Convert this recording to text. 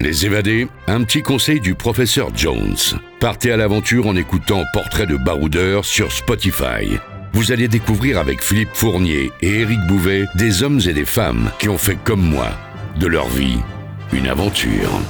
Les évadés, un petit conseil du professeur Jones. Partez à l'aventure en écoutant Portrait de baroudeur sur Spotify. Vous allez découvrir avec Philippe Fournier et Éric Bouvet des hommes et des femmes qui ont fait comme moi de leur vie une aventure.